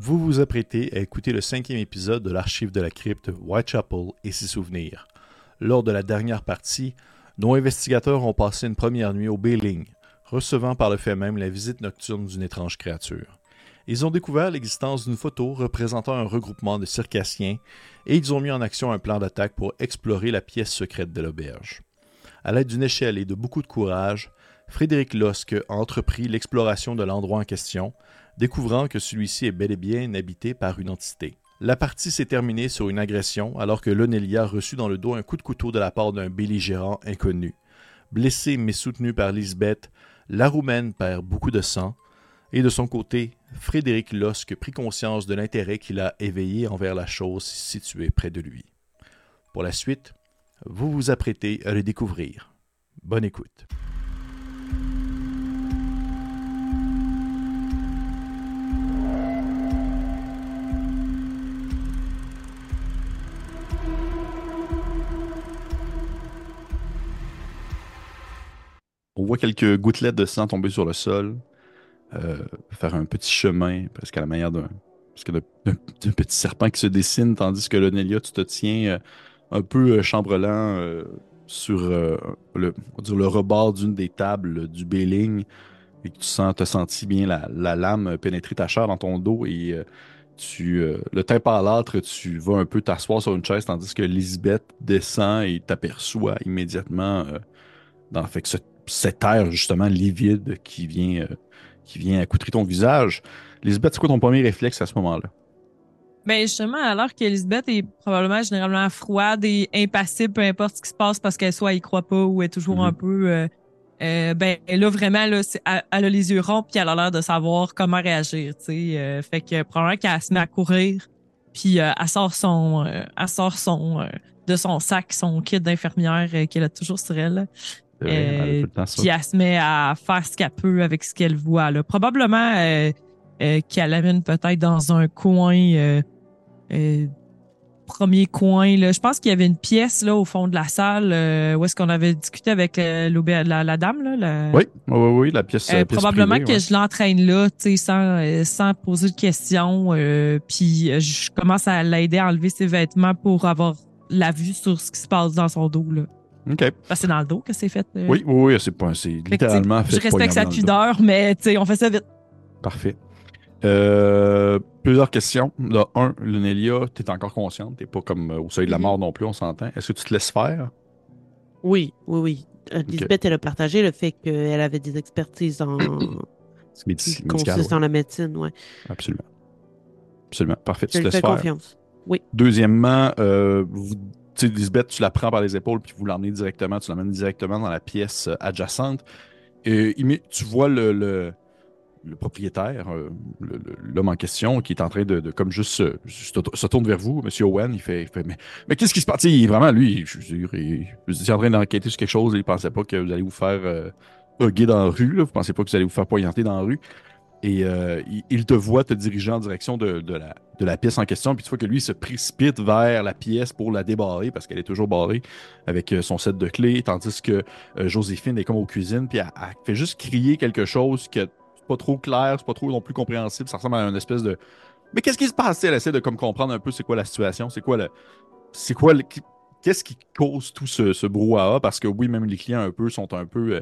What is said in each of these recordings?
Vous vous apprêtez à écouter le cinquième épisode de l'archive de la crypte Whitechapel et ses souvenirs. Lors de la dernière partie, nos investigateurs ont passé une première nuit au Bailing, recevant par le fait même la visite nocturne d'une étrange créature. Ils ont découvert l'existence d'une photo représentant un regroupement de circassiens et ils ont mis en action un plan d'attaque pour explorer la pièce secrète de l'auberge. À l'aide d'une échelle et de beaucoup de courage, Frédéric Losque a entrepris l'exploration de l'endroit en question, découvrant que celui-ci est bel et bien habité par une entité. La partie s'est terminée sur une agression alors que Lonelia reçut dans le dos un coup de couteau de la part d'un belligérant inconnu. Blessé mais soutenu par Lisbeth, la Roumaine perd beaucoup de sang, et de son côté, Frédéric Losque prit conscience de l'intérêt qu'il a éveillé envers la chose située près de lui. Pour la suite, vous vous apprêtez à le découvrir. Bonne écoute. Voit quelques gouttelettes de sang tomber sur le sol, euh, faire un petit chemin, presque à la manière d'un petit serpent qui se dessine, tandis que Lonelia, tu te tiens euh, un peu euh, chambrelant sur le, le rebord d'une des tables du Béling et que tu sens, as senti bien la, la lame pénétrer ta chair dans ton dos et tu, le teint pâlâtre, tu vas un peu t'asseoir sur une chaise tandis que Lisbeth descend et t'aperçoit immédiatement dans fait que ce- cet air justement livide qui vient, euh, qui vient accoutrer ton visage. Lisbeth, c'est quoi ton premier réflexe à ce moment-là? Ben justement, alors qu'Elisabeth est probablement généralement froide et impassible, peu importe ce qui se passe, parce qu'elle soit y croit pas ou est toujours un peu euh, euh, ben là vraiment là, elle, elle a les yeux ronds puis elle a l'air de savoir comment réagir, tu sais. Euh, fait que probablement qu'elle se met à courir puis euh, elle sort son, euh, elle sort son euh, de son sac son kit d'infirmière qu'elle a toujours sur elle. Vrai, Euh. Puis elle se met à faire ce qu'elle peut avec ce qu'elle voit. Là. Probablement euh, euh, qu'elle amène peut-être dans un coin, euh, premier coin. Là. Je pense qu'il y avait une pièce là au fond de la salle où est-ce qu'on avait discuté avec la, la dame. Là, la- Oui, oui, oui, la pièce. Probablement privée, que ouais. je l'entraîne là, sans, sans poser de questions. puis je commence à l'aider à enlever ses vêtements pour avoir la vue sur ce qui se passe dans son dos. Là. OK. Parce que c'est dans le dos que c'est fait. euh. Oui, oui, oui, c'est pas, littéralement fait Je respecte sa pudeur, mais tu sais, on fait ça vite. Parfait. Euh, plusieurs questions. Là, un, Lunelia, tu es encore consciente, tu pas comme euh, au seuil de la Mhm. mort non plus, on s'entend. Est-ce que tu te laisses faire? Oui, oui, oui. Lisbeth, elle a partagé le fait qu'elle avait des expertises en... Ouais. en la médecine, ouais. Absolument. Absolument. Parfait, tu te laisses fais faire. confiance. Deuxièmement, euh, vous- tu sais, Lisbeth, tu la prends par les épaules puis vous l'emmenez directement, tu l'emmènes directement dans la pièce euh, adjacente. Et immé- tu vois le, propriétaire, euh, l'homme en question, qui est en train de, comme juste se, se- tourne vers vous, Monsieur Owen, il fait, il fait, mais, qu'est-ce qui se passe? Il est vraiment, lui, je veux dire, il, est en train d'enquêter sur quelque chose et il pensait pas que vous allez vous faire euh, dans la rue, là. vous pensez pas que vous allez vous faire poignarder dans la rue. Et euh, il, te voit te diriger en direction de, de la, de la pièce en question. Puis tu vois que lui, il se précipite vers la pièce pour la débarrer parce qu'elle est toujours barrée avec euh, son set de clés. Tandis que euh, Joséphine est comme aux cuisines. Puis elle, elle fait juste crier quelque chose que c'est pas trop clair, c'est pas trop non plus compréhensible. Ça ressemble à une espèce de. Mais qu'est-ce qui se passe? Elle essaie de comme comprendre un peu c'est quoi la situation, c'est quoi le. C'est quoi le. Qu'est-ce qui cause tout ce, ce brouhaha? Parce que oui, même les clients un peu sont un peu. euh,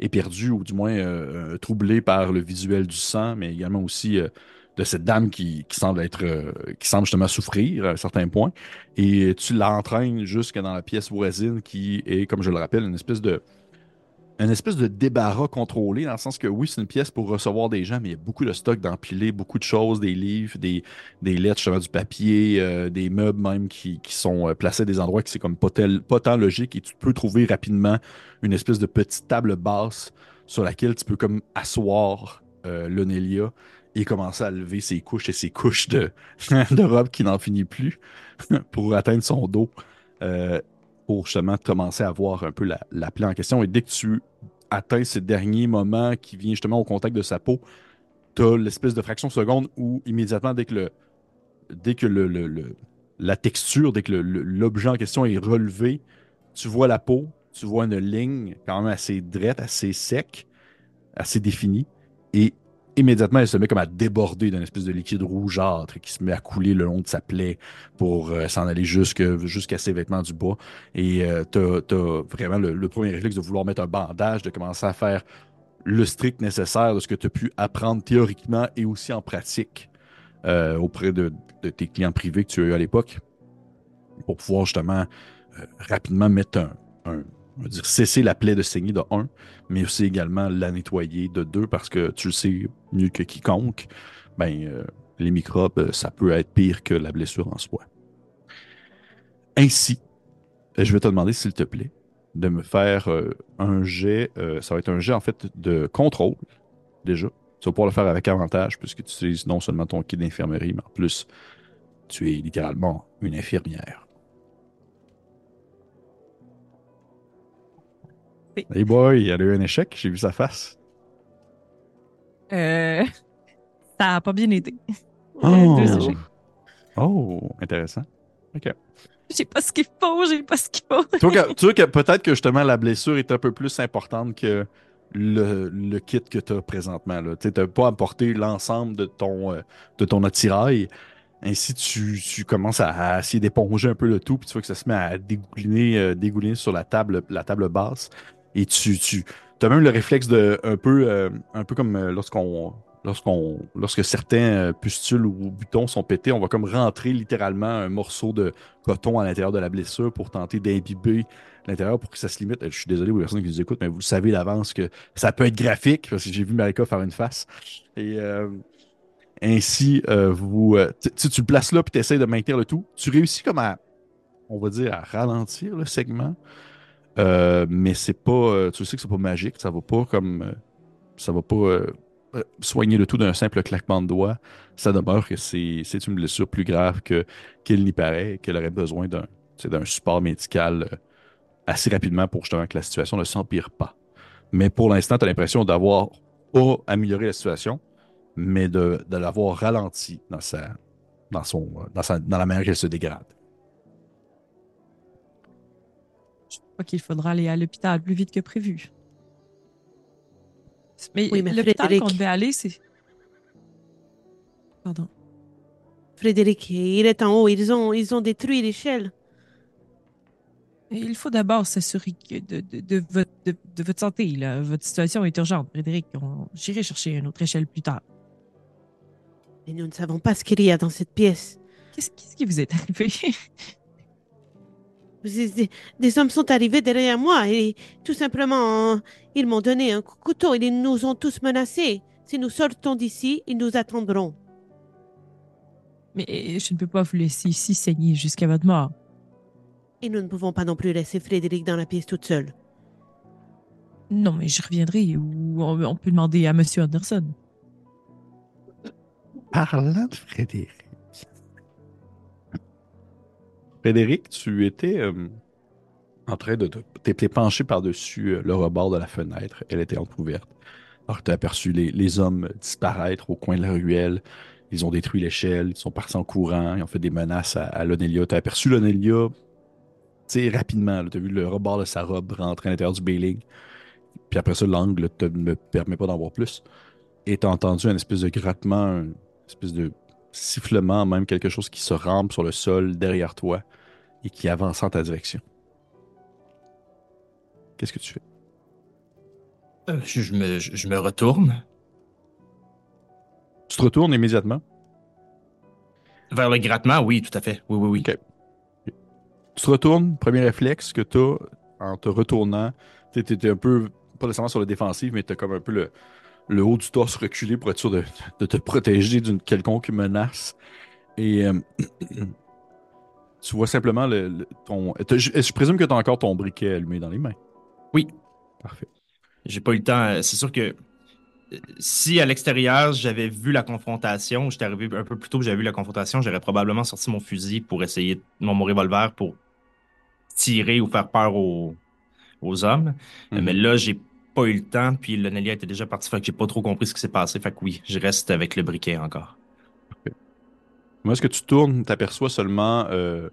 éperdus ou du moins euh, euh, troublés par le visuel du sang, mais également aussi euh, de cette dame qui, semble être qui semble justement souffrir à un certain point. Et tu l'entraînes jusque dans la pièce voisine qui est, comme je le rappelle, une espèce de une espèce de débarras contrôlé, dans le sens que oui, c'est une pièce pour recevoir des gens, mais il y a beaucoup de stock d'empilés, beaucoup de choses, des livres, des, des lettres, du papier, euh, des meubles même qui, qui sont euh, placés à des endroits qui c'est comme pas, tel, pas tant logique et tu peux trouver rapidement une espèce de petite table basse sur laquelle tu peux comme asseoir euh, Lonelia et commencer à lever ses couches et ses couches de, de robe qui n'en finit plus pour atteindre son dos. Euh, pour justement commencer à voir un peu la, la plaie en question. Et dès que tu atteins ce dernier moment qui vient justement au contact de sa peau, tu as l'espèce de fraction de seconde où immédiatement, dès que le, dès que le, la texture, dès que l'objet en question est relevé, tu vois la peau, tu vois une ligne quand même assez droite, assez sec, assez définie. Et immédiatement, elle se met comme à déborder d'un espèce de liquide rougeâtre qui se met à couler le long de sa plaie pour euh, s'en aller jusqu'à ses vêtements du bas. Et euh, tu as, vraiment le, premier réflexe de vouloir mettre un bandage, de commencer à faire le strict nécessaire de ce que tu as pu apprendre théoriquement et aussi en pratique euh, auprès de, tes clients privés que tu as eu à l'époque pour pouvoir justement rapidement mettre un dire, cesser la plaie de saigner de un, mais aussi également la nettoyer de deux, parce que tu le sais mieux que quiconque, ben, euh, les microbes, euh, ça peut être pire que la blessure en soi. Ainsi, euh, je vais te demander, s'il te plaît, de me faire un jet, ça va être un jet en fait de contrôle, déjà. Tu vas pouvoir le faire avec avantage, puisque tu utilises non seulement ton kit d'infirmerie, mais en plus, tu es littéralement une infirmière. Hey boy, il y a eu un échec, j'ai vu sa face. Euh, ça n'a pas bien été. Oh. oh, intéressant. OK. J'ai pas ce qu'il faut, j'ai pas ce qu'il faut. tu vois que, peut-être que justement la blessure est un peu plus importante que le, kit que tu as présentement. Tu n'as pas apporté l'ensemble de ton, euh, de ton attirail. Ainsi, tu, commences à, essayer d'éponger un peu le tout, puis tu vois que ça se met à dégouliner, euh, dégouliner sur la table, la table basse. Et tu, tu as même le réflexe de un peu, euh, un peu comme euh, lorsqu'on lorsqu'on lorsque certains euh, pustules ou boutons sont pétés, on va comme rentrer littéralement un morceau de coton à l'intérieur de la blessure pour tenter d'imbiber l'intérieur pour que ça se limite. Je suis désolé les personnes qui nous écoutent, mais vous le savez d'avance que ça peut être graphique parce que j'ai vu Marika faire une face. Et ainsi, vous, tu, tu le places là puis tu essaies de maintenir le tout. Tu réussis comme à, on va dire, à ralentir le segment. Euh, mais c'est pas. Euh, tu sais que c'est pas magique, ça va pas comme. Euh, ça va pas soigner le tout d'un simple claquement de doigts. Ça demeure que c'est une blessure plus grave qu'il n'y paraît, qu'elle aurait besoin d'un support médical assez rapidement pour justement que la situation ne s'empire pas. Mais pour l'instant, tu as l'impression d'avoir pas amélioré la situation, mais de, de l'avoir ralenti dans sa, dans, son, dans, sa, dans la manière qu'elle se dégrade. Qu'il faudra aller à l'hôpital plus vite que prévu. Mais, l'hôpital qu'on devait aller, c'est. Pardon. Frédéric, il est en haut. Ils ont, ils ont détruit l'échelle. Il faut d'abord s'assurer de, de, de, votre, de, votre santé. Là. Votre situation est urgente, Frédéric. J'irai chercher une autre échelle plus tard. Mais nous ne savons pas ce qu'il y a dans cette pièce. Qu'est-ce qui vous est arrivé? des, hommes sont arrivés derrière moi et tout simplement, ils m'ont donné un couteau et ils nous ont tous menacés. Si nous sortons d'ici, ils nous attendront. Mais je ne peux pas vous laisser ici saigner jusqu'à votre mort. Et nous ne pouvons pas non plus laisser Frédéric dans la pièce toute seule. Non, mais je reviendrai ou on, peut demander à M. Anderson. Parlant de Frédéric, Frédéric, tu étais euh, en train de. T'étais penché par-dessus euh, le rebord de la fenêtre. Elle était entrouverte. Alors, tu as aperçu les, hommes disparaître au coin de la ruelle. Ils ont détruit l'échelle. Ils sont partis en courant. Ils ont fait des menaces à, à Lonelia. Tu as aperçu Lonelia rapidement. Tu as vu le rebord de sa robe rentrer à l'intérieur du bailing. Puis après ça, l'angle ne me permet pas d'en voir plus. Et tu as entendu un espèce de grattement, une espèce de sifflement, même quelque chose qui se rampe sur le sol derrière toi et qui avance en ta direction. Qu'est-ce que tu fais? Euh, je, me, je, me, retourne. Tu te retournes immédiatement? Vers le grattement, oui, tout à fait. Oui, oui, oui. Tu te retournes, premier réflexe que tu as en te retournant. Tu étais un peu, pas nécessairement sur le défensif, mais tu as comme un peu le, le haut du torse reculé pour être sûr de, te protéger d'une quelconque menace. Et euh, tu vois simplement le, ton. Je, présume que tu as encore ton briquet allumé dans les mains. Oui. Parfait. J'ai pas eu le temps. Euh, c'est sûr que euh, si à l'extérieur j'avais vu la confrontation, j'étais arrivé un peu plus tôt, j'avais vu la confrontation, j'aurais probablement sorti mon fusil pour essayer, mon, mon revolver pour tirer ou faire peur aux, aux hommes. Mhm. Mais là, j'ai pas eu le temps, puis le Nelia était déjà parti, fait que j'ai pas trop compris ce qui s'est passé. Fait que oui, je reste avec le briquet encore. Moi, est-ce que tu tournes, tu aperçois seulement euh,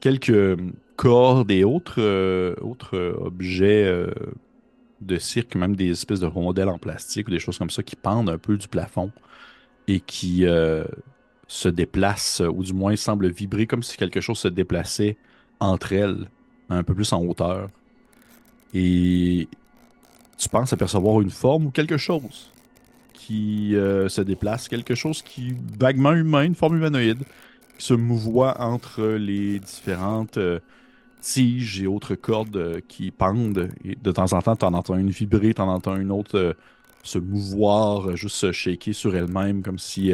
quelques cordes et autres, euh, autres objets de cirque, même des espèces de rondelles en plastique ou des choses comme ça qui pendent un peu du plafond et qui euh, se déplacent, ou du moins semblent vibrer comme si quelque chose se déplaçait entre elles, un peu plus en hauteur. Et tu penses apercevoir une forme ou quelque chose qui euh, se déplace, quelque chose qui vaguement humain, une forme humanoïde, qui se mouvoie entre les différentes euh, tiges et autres cordes euh, qui pendent. De temps en temps, tu en entends une vibrer, tu en entends une autre se mouvoir, juste se shaker sur elle-même, comme si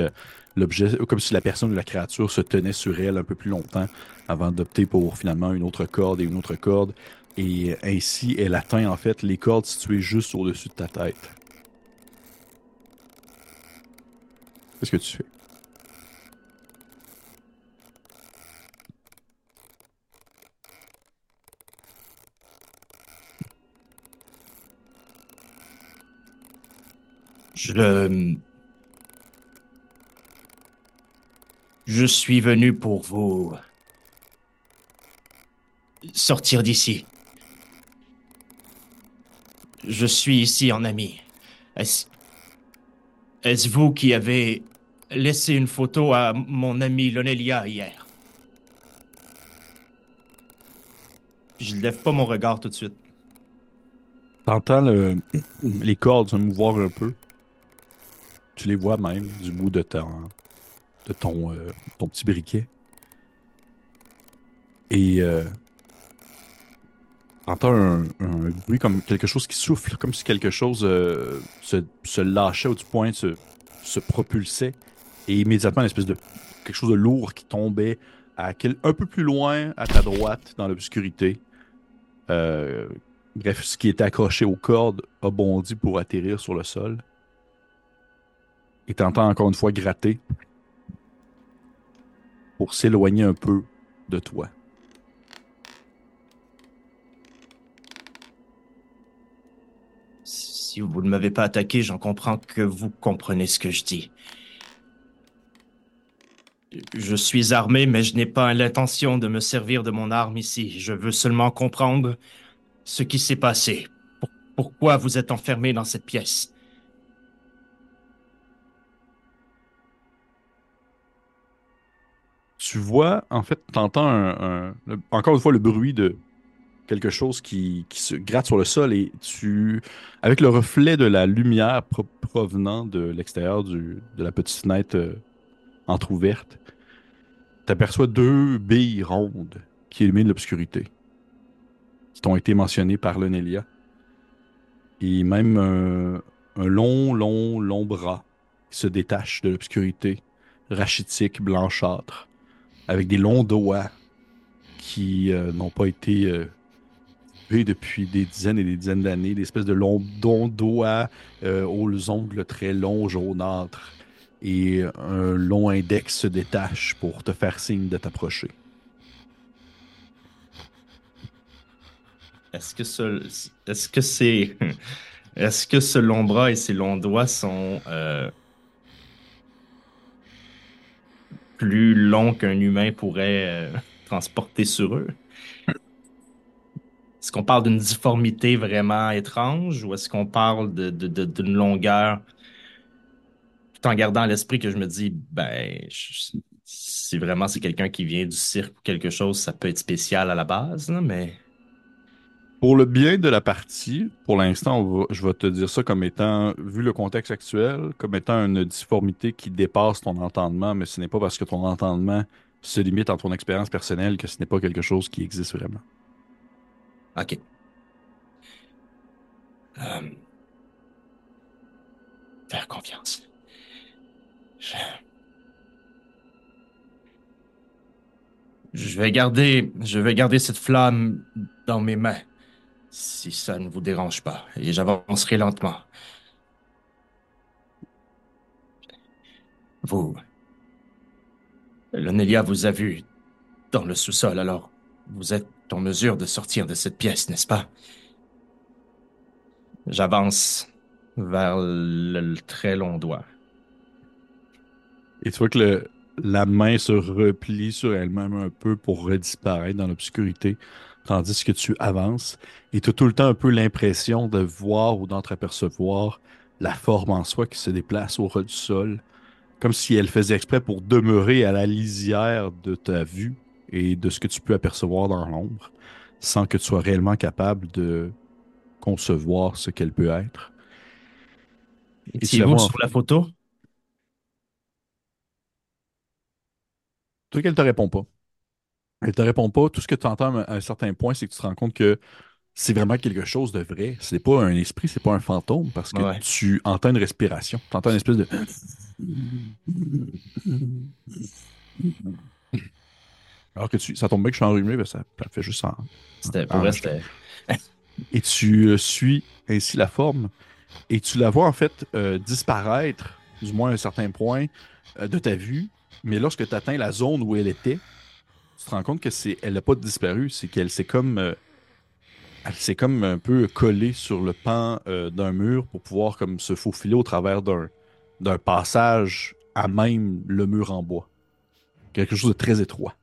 l'objet, comme si la personne ou la créature se tenait sur elle un peu plus longtemps avant d'opter pour finalement une autre corde et une autre corde. Et ainsi, elle atteint en fait les cordes situées juste au-dessus de ta tête. Qu'est-ce que tu fais? Je. Je suis venu pour vous. sortir d'ici. Je suis ici en ami. Est-ce. Est-ce vous qui avez laissé une photo à mon ami Lonelia hier? Je lève pas mon regard tout de suite. T'entends le- les cordes se mouvoir un peu. Tu les vois même du bout de ton, de ton, euh, ton petit briquet. Et euh, t'entends un, un bruit comme quelque chose qui souffle, comme si quelque chose euh, se, se lâchait ou du point se, se propulsait. Et immédiatement, une espèce de quelque chose de lourd qui tombait un peu plus loin à ta droite dans l'obscurité. Euh, Bref, ce qui était accroché aux cordes a bondi pour atterrir sur le sol. Et t'entends encore une fois gratter pour s'éloigner un peu de toi. Si vous ne m'avez pas attaqué, j'en comprends que vous comprenez ce que je dis. Je suis armé, mais je n'ai pas l'intention de me servir de mon arme ici. Je veux seulement comprendre ce qui s'est passé. Pour- pourquoi vous êtes enfermé dans cette pièce? Tu vois, en fait, t'entends un, un- encore une fois le bruit de quelque chose qui, se gratte sur le sol et tu, avec le reflet de la lumière pro- provenant de l'extérieur de la petite fenêtre euh, entr'ouverte, t'aperçois deux billes rondes qui illuminent l'obscurité, qui t'ont été mentionnées par Lonelia. Et même un, un long, long, long bras qui se détache de l'obscurité, rachitique, blanchâtre, avec des longs doigts qui euh, n'ont pas été euh, coupés depuis des dizaines et des dizaines d'années, des espèces de longs doigts euh, aux ongles très longs, jaunâtres, et un long index se détache pour te faire signe de t'approcher. Est-ce que ce, est-ce que c'est, est-ce que ce long bras et ces longs doigts sont euh, plus longs qu'un humain pourrait euh, transporter sur eux? Est-ce qu'on parle d'une difformité vraiment étrange ou est-ce qu'on parle d'une longueur tout en gardant à l'esprit que je me dis, ben, si vraiment c'est quelqu'un qui vient du cirque ou quelque chose, ça peut être spécial à la base, mais. Pour le bien de la partie, pour l'instant, je vais te dire ça comme étant, vu le contexte actuel, comme étant une difformité qui dépasse ton entendement, mais ce n'est pas parce que ton entendement se limite en ton expérience personnelle que ce n'est pas quelque chose qui existe vraiment. OK. Euh, Faire confiance. Je... Vais garder, je vais garder cette flamme dans mes mains, si ça ne vous dérange pas, et j'avancerai lentement. Vous, Lonelia vous a vu dans le sous-sol, alors vous êtes en mesure de sortir de cette pièce, n'est-ce pas? J'avance vers le, très long doigt. Et tu vois que la main se replie sur elle-même un peu pour redisparaître dans l'obscurité. tandis que tu avances et tu as tout le temps un peu l'impression de voir ou d'entreapercevoir la forme en soi qui se déplace au ras du sol, comme si elle faisait exprès pour demeurer à la lisière de ta vue et de ce que tu peux apercevoir dans l'ombre, sans que tu sois réellement capable de concevoir ce qu'elle peut être. Vois sur la photo? Tout qu'elle te répond pas. Elle te répond pas. Tout ce que tu entends à un certain point, c'est que tu te rends compte que c'est vraiment quelque chose de vrai. C'est pas un esprit, c'est pas un fantôme, parce que Ouais. tu entends une respiration. Tu entends une espèce de. Alors que tu, ça tombe bien que je suis enrhumé, ben ça, ça fait juste en. C'était, pour c'était- Et tu euh, suis ainsi la forme. Et tu la vois en fait euh, disparaître, du moins à un certain point euh, de ta vue. Mais lorsque tu atteins la zone où elle était, tu te rends compte que c'est, elle n'a pas disparu. C'est qu'elle s'est comme, elle s'est comme un peu collée sur le pan d'un mur pour pouvoir comme se faufiler au travers d'un, d'un passage à même le mur en bois. Quelque chose de très étroit.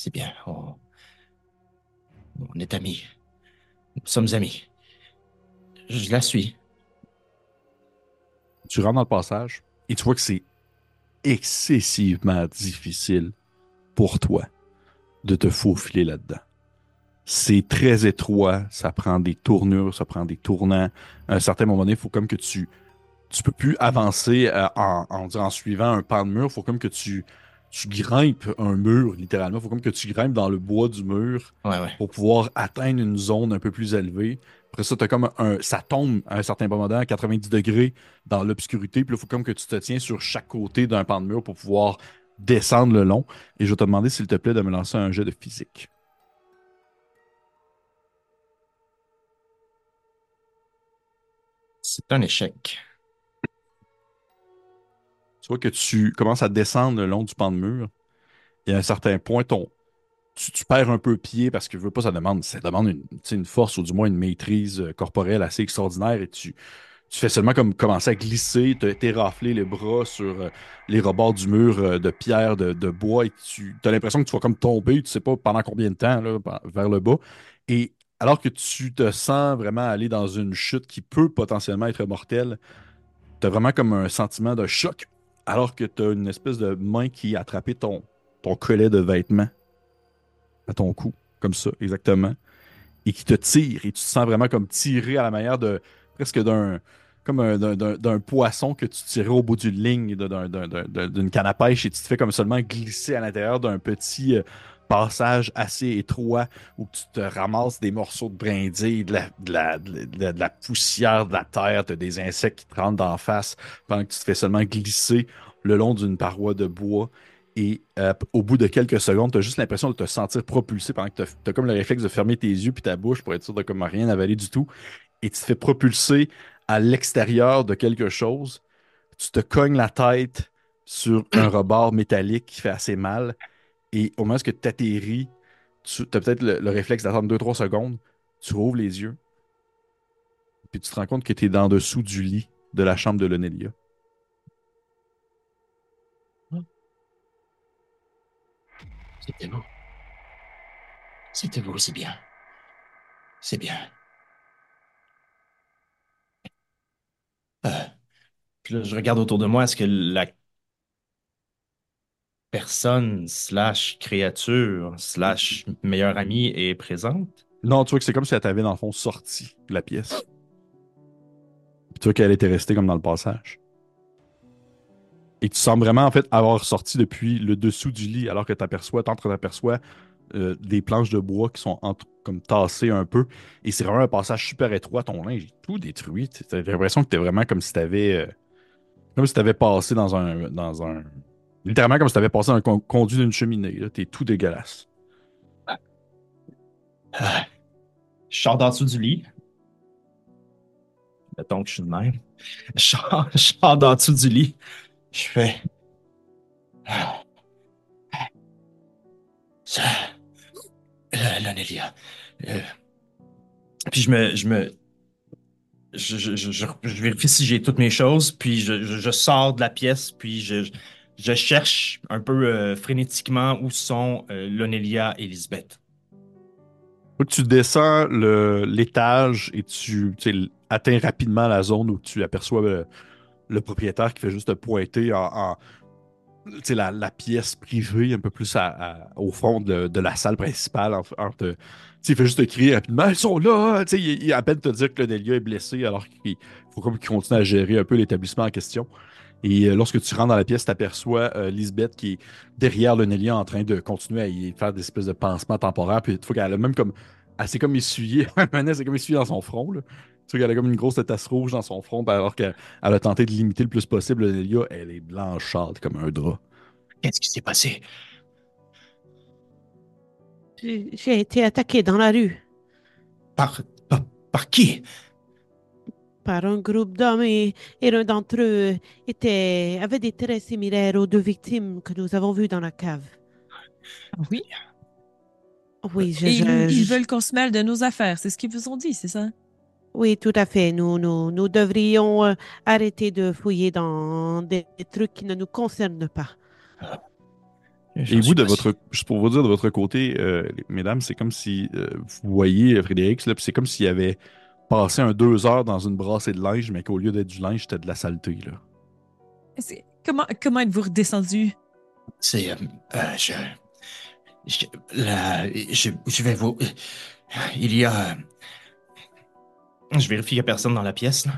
C'est bien. On... on est amis. Nous sommes amis. Je la suis. tu rentres dans le passage et tu vois que c'est excessivement difficile pour toi de te faufiler là-dedans. C'est très étroit, ça prend des tournures, ça prend des tournants. À un certain moment donné, il faut comme que tu tu peux plus avancer euh, en, en, en suivant un pan de mur, il faut comme que tu tu grimpes un mur littéralement, il faut comme que tu grimpes dans le bois du mur Ouais, ouais. pour pouvoir atteindre une zone un peu plus élevée. Après ça, t'as comme un, ça tombe à un certain moment donné à 90 degrés dans l'obscurité. Puis là, il faut comme que tu te tiens sur chaque côté d'un pan de mur pour pouvoir descendre le long. Et je vais te demander, s'il te plaît, de me lancer un jet de physique. C'est un échec. Que tu commences à descendre le long du pan de mur. Et à un certain point, tu, perds un peu pied parce que veux pas, ça demande, ça demande une, une force ou du moins une maîtrise euh, corporelle assez extraordinaire et tu, tu fais seulement comme commencer à glisser, te t'érafler les bras sur euh, les rebords du mur euh, de pierre, de, bois et tu as l'impression que tu vas comme tomber, tu sais pas pendant combien de temps là, vers le bas. Et alors que tu te sens vraiment aller dans une chute qui peut potentiellement être mortelle, tu as vraiment comme un sentiment de choc alors que tu as une espèce de main qui a attrapé ton, collet de vêtements à ton cou, comme ça, exactement, et qui te tire, et tu te sens vraiment comme tiré à la manière de presque d'un comme un- d'un- poisson que tu tirais au bout d'une ligne, d'une canne à pêche, et tu te fais comme seulement glisser à l'intérieur d'un petit euh, passage assez étroit où tu te ramasses des morceaux de brindilles, de la, poussière, de la terre, des insectes qui te rentrent d'en face pendant que tu te fais seulement glisser le long d'une paroi de bois. Et euh, au bout de quelques secondes, tu as juste l'impression de te sentir propulsé pendant que tu as, comme le réflexe de fermer tes yeux puis ta bouche pour être sûr de comme rien avaler du tout. Et tu te fais propulser à l'extérieur de quelque chose. Tu te cognes la tête sur un rebord métallique qui fait assez mal. Et au moment où tu atterris, tu as peut-être le, le réflexe d'attendre 2-3 secondes. Tu rouvres les yeux. Puis tu te rends compte que tu es dans dessous du lit de la chambre de Lonelia. C'était vous. C'était vous, c'est bien. C'est bien. Euh, puis là, je regarde autour de moi, est-ce que la personne slash créature slash meilleure amie est présente? Non, tu vois que c'est comme si elle t'avait, dans le fond, sorti de la pièce. Puis tu vois qu'elle était restée comme dans le passage. Et tu sens vraiment, en fait, avoir sorti depuis le dessous du lit, alors que tu aperçois, t'entre-aperçois euh, des planches de bois qui sont comme tassées un peu. Et c'est vraiment un passage super étroit. Ton linge est tout détruit. T'as l'impression que t'es vraiment comme si t'avais... euh, comme si t'avais passé dans. Dans un littéralement comme si t'avais passé un con- conduit d'une cheminée. T'es tout dégueulasse. Je sors d'en dessous du lit. Mettons que je suis de même. Je sors, d'en dessous du lit. Je fais. Ça. Lonelia. Euh. Puis je me. Je me. Je, je, je, vérifie si j'ai toutes mes choses, puis je sors de la pièce, puis je, je, cherche un peu euh, frénétiquement où sont euh, Lonelia et Lisbeth. Tu descends l'étage et tu, atteins rapidement la zone où tu aperçois le, le propriétaire qui fait juste te pointer en, en- la, la pièce privée un peu plus à- à- au fond de, la salle principale. En, en te- il fait juste te crier rapidement Ils sont là il, il appelle te dire que Delia est blessé alors qu'il faut comme qu'il continue à gérer un peu l'établissement en question. Et euh, lorsque tu rentres dans la pièce, tu aperçois Lisbeth qui est derrière le Nelia en train de continuer à y faire des espèces de pansements temporaires. Puis il faut qu'elle a même comme. Elle s'est comme essuyée. Maintenant, c'est comme essuyée dans son front. Là. Tu vois qu'elle a comme une grosse tasse rouge dans son front, puis alors qu'elle elle a tenté de limiter le plus possible le Nelia. Elle est blanchâtre comme un drap. Qu'est-ce qui s'est passé? J'ai j'ai été attaqué dans la rue Par, par, par qui? Par un groupe d'hommes et, et l'un d'entre eux était, avait des traits similaires aux deux victimes que nous avons vues dans la cave. Oui. Oui, je, Et je- ils, veulent qu'on se mêle de nos affaires. C'est ce qu'ils vous ont dit, c'est ça? oui, tout à fait. Nous, nous, nous devrions euh, arrêter de fouiller dans des, des trucs qui ne nous concernent pas. Et vous, de votre, juste pour vous dire, de votre côté, euh, mesdames, c'est comme si euh, vous voyez Frédéric, c'est comme s'il avait passé un deux heures dans une brassée de linge, mais qu'au lieu d'être du linge, c'était de la saleté. Là. Comment, comment êtes-vous redescendu? C'est. euh, euh, je, je, la- je. Je vais vous. Il y a. Je vérifie qu'il n'y a personne dans la pièce. là.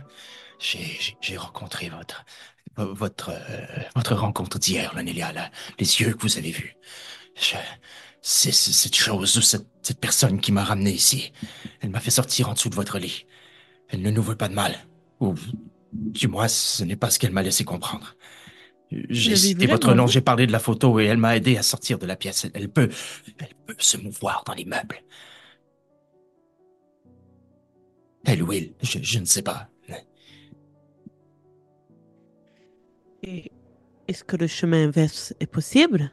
J'ai rencontré votre. Votre, euh, votre rencontre d'hier, Lonelia, là, les yeux que vous avez vus. Je- C'est cette chose, cette, cette personne qui m'a ramené ici. Elle m'a fait sortir en dessous de votre lit. Elle ne nous veut pas de mal. Ou, du moins, ce n'est pas ce qu'elle m'a laissé comprendre. J'ai cité votre nom, j'ai parlé de la photo et elle m'a aidé à sortir de la pièce. Elle peut, elle peut se mouvoir dans les meubles. Elle ou il, je, je ne sais pas. Est-ce que le chemin inverse est possible?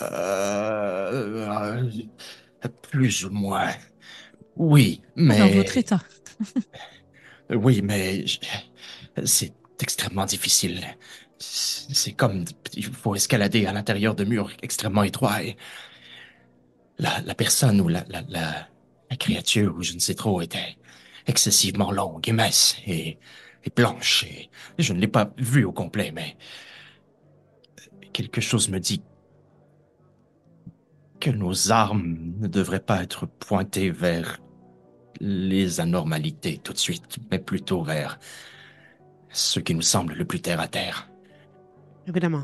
Euh, euh, plus ou moins. Oui, mais. Dans votre état. Oui, mais c'est extrêmement difficile. C'est comme il faut escalader à l'intérieur de murs extrêmement étroits et la, la personne ou la, la, la, la créature ou je ne sais trop était excessivement longue et mince et, et blanche et je ne l'ai pas vue au complet, mais quelque chose me dit que nos armes ne devraient pas être pointées vers les anormalités tout de suite, mais plutôt vers ce qui nous semble le plus terre à terre. Évidemment.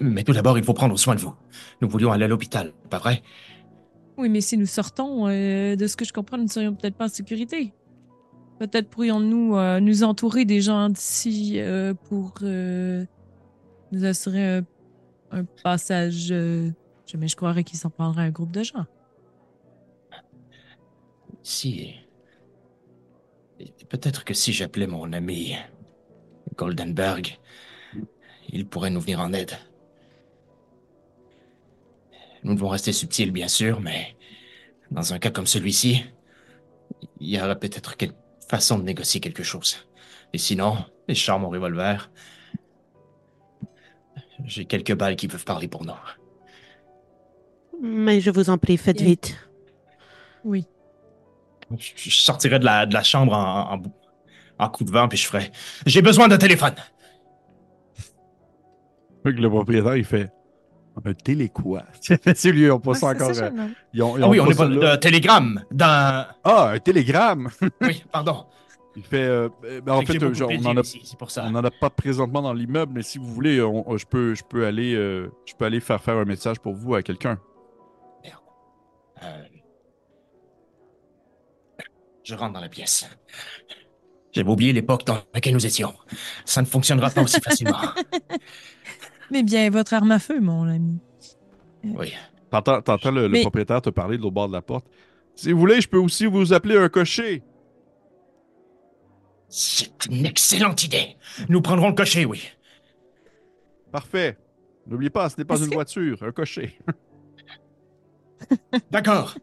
Mais tout d'abord, il faut prendre soin de vous. Nous voulions aller à l'hôpital, pas vrai? Oui, mais si nous sortons, euh, de ce que je comprends, nous ne serions peut-être pas en sécurité. Peut-être pourrions-nous euh, nous entourer des gens d'ici euh, pour euh, nous assurer un, un passage. euh, je- mais je croirais qu'il s'en prendrait un groupe de gens. Si. Peut-être que si j'appelais mon ami Goldenberg, il pourrait nous venir en aide. Nous devons rester subtils, bien sûr, mais dans un cas comme celui-ci, il y aurait peut-être quelque façon de négocier quelque chose. Et sinon, les chars mon revolver. J'ai quelques balles qui peuvent parler pour nous. Mais je vous en prie, faites vite. Oui. Je je sortirais de la, de la chambre en, en, en coup de vent, puis je ferais J'ai besoin d'un téléphone. Le propriétaire, il fait un télé quoi C'est lui, ils ont pas ça Ouais, encore. ça, euh, ils ont, Ah oui, on est pas là. de télégramme dans. Ah, un télégramme Oui, pardon. Il fait. euh, euh, ben, en Fait euh, genre, on plaisir en a ici, c'est pour ça. On n'en a pas présentement dans l'immeuble, mais si vous voulez, on- euh, je, peux, je, peux aller, euh, je peux aller faire faire un message pour vous à quelqu'un. Euh, Je rentre dans la pièce. J'avais oublié l'époque dans laquelle nous étions. Ça ne fonctionnera pas aussi facilement. Mais bien, votre arme à feu, mon ami. Oui. T'entends, le, le propriétaire te parler de l'autre bord de la porte. Si vous voulez, je peux aussi vous appeler un cocher. C'est une excellente idée. Nous prendrons le cocher, oui. Parfait. N'oubliez pas, ce n'est pas une que- voiture, un cocher. D'accord.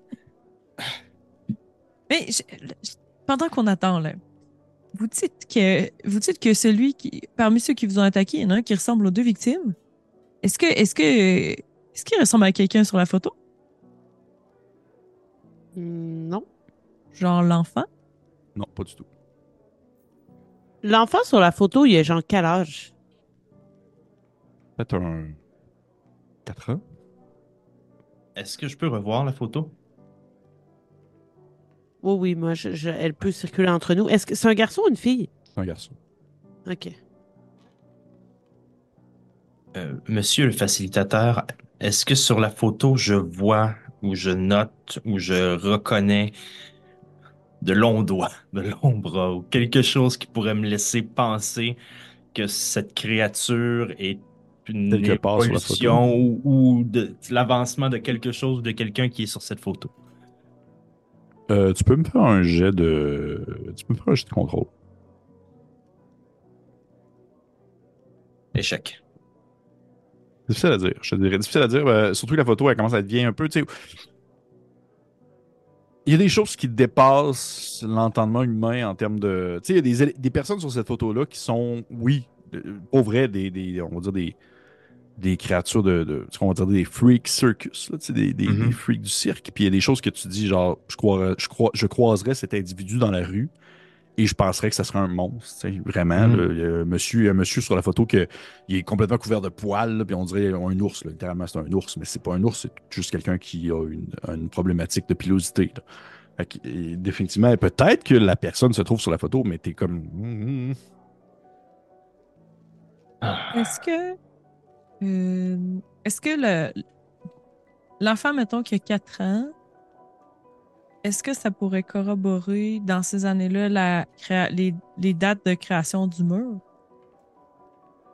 Mais je- je- pendant qu'on attend, là, vous dites que vous dites que celui qui parmi ceux qui vous ont attaqué, il y en a un qui ressemble aux deux victimes. Est-ce que est-ce que est-ce qu'il ressemble à quelqu'un sur la photo? Hmm, Non. Genre l'enfant? Non, pas du tout. L'enfant sur la photo, il est genre quel âge? Peut-être un. 4 ans? Est-ce que je peux revoir la photo? Oui, oui, moi, je- je- elle peut circuler entre nous. Est-ce que c'est un garçon ou une fille? C'est un garçon. OK. Euh, monsieur le facilitateur, est-ce que sur la photo, je vois ou je note ou je reconnais de longs doigts, de longs bras ou quelque chose qui pourrait me laisser penser que cette créature est une évolution ou, ou de l'avancement de quelque chose ou de quelqu'un qui est sur cette photo? Euh, tu peux me faire un jet de. Tu peux me faire un jet de contrôle. Échec. Difficile à dire, je te dirais. Difficile à dire. euh, surtout que la photo, elle commence à être bien un peu. Tu sais. Il y a des choses qui dépassent l'entendement humain en termes de. Tu sais, il y a des, personnes sur cette photo-là qui sont, oui, pour vrai, des, des- on va dire des, des créatures de. de ce qu'on va dire des freak circus, là, des, des, des freaks du cirque. Puis il y a des choses que tu dis, genre, je, croirais, je, crois, je croiserais cet individu dans la rue et je penserais que ça serait un monstre, vraiment. Là. Il y a un monsieur, un monsieur sur la photo que il est complètement couvert de poils, là, puis on dirait un ours, là, littéralement c'est un ours, mais c'est pas un ours, c'est juste quelqu'un qui a une, une problématique de pilosité. là. Fait que, et définitivement, peut-être que la personne se trouve sur la photo, mais t'es comme. hum. Ah. Est-ce que euh, est-ce que le l'enfant, mettons, qui a 4 ans, est-ce que ça pourrait corroborer dans ces années-là la créa- les, les dates de création du mur?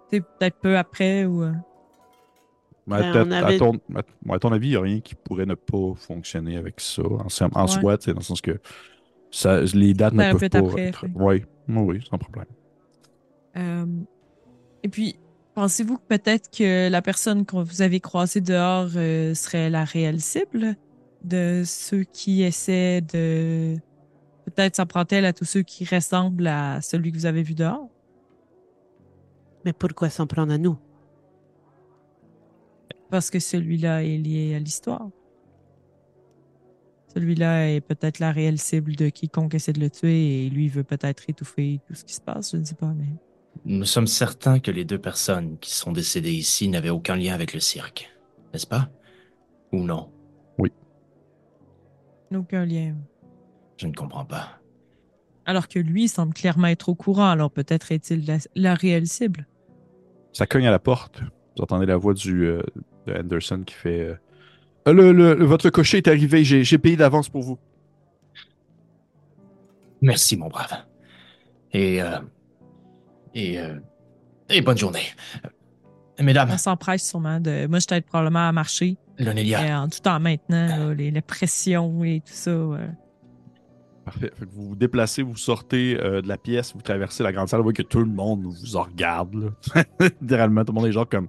C'est peut-être peu après ou. euh, Ben, à, à ton, à- à ton avis, il n'y a rien qui pourrait ne pas fonctionner avec ça en, en Ouais. soi, dans le sens que ça, les dates Ben, ne un peuvent peu pas après, être. oui, oui, sans problème. Euh, et puis, pensez-vous que peut-être que la personne que vous avez croisée dehors euh, serait la réelle cible? De ceux qui essaient de. Peut-être s'en prend-elle à tous ceux qui ressemblent à celui que vous avez vu dehors? Mais pourquoi s'en prendre à nous? Parce que celui-là est lié à l'histoire. Celui-là est peut-être la réelle cible de quiconque essaie de le tuer et lui veut peut-être étouffer tout ce qui se passe, je ne sais pas, mais. Nous sommes certains que les deux personnes qui sont décédées ici n'avaient aucun lien avec le cirque, n'est-ce pas? Ou non? Aucun lien. Je ne comprends pas. Alors que lui semble clairement être au courant, alors peut-être est-il la, la réelle cible. Ça cogne à la porte. Vous entendez la voix du, euh, de Anderson qui fait euh, Euh, le, le- le- Votre cocher est arrivé, j'ai j'ai payé d'avance pour vous. Merci, mon brave. Et, euh, et, euh, et bonne journée. Mesdames, On s'empresse sûrement de. Moi, je t'aide probablement à marcher. Lonelia, en tout en maintenant là, les, les pressions et tout ça. euh. Parfait. Fait que vous vous déplacez, vous sortez euh, de la pièce, vous traversez la grande salle, vous voyez que tout le monde vous en regarde. là. Littéralement, tout le monde est genre comme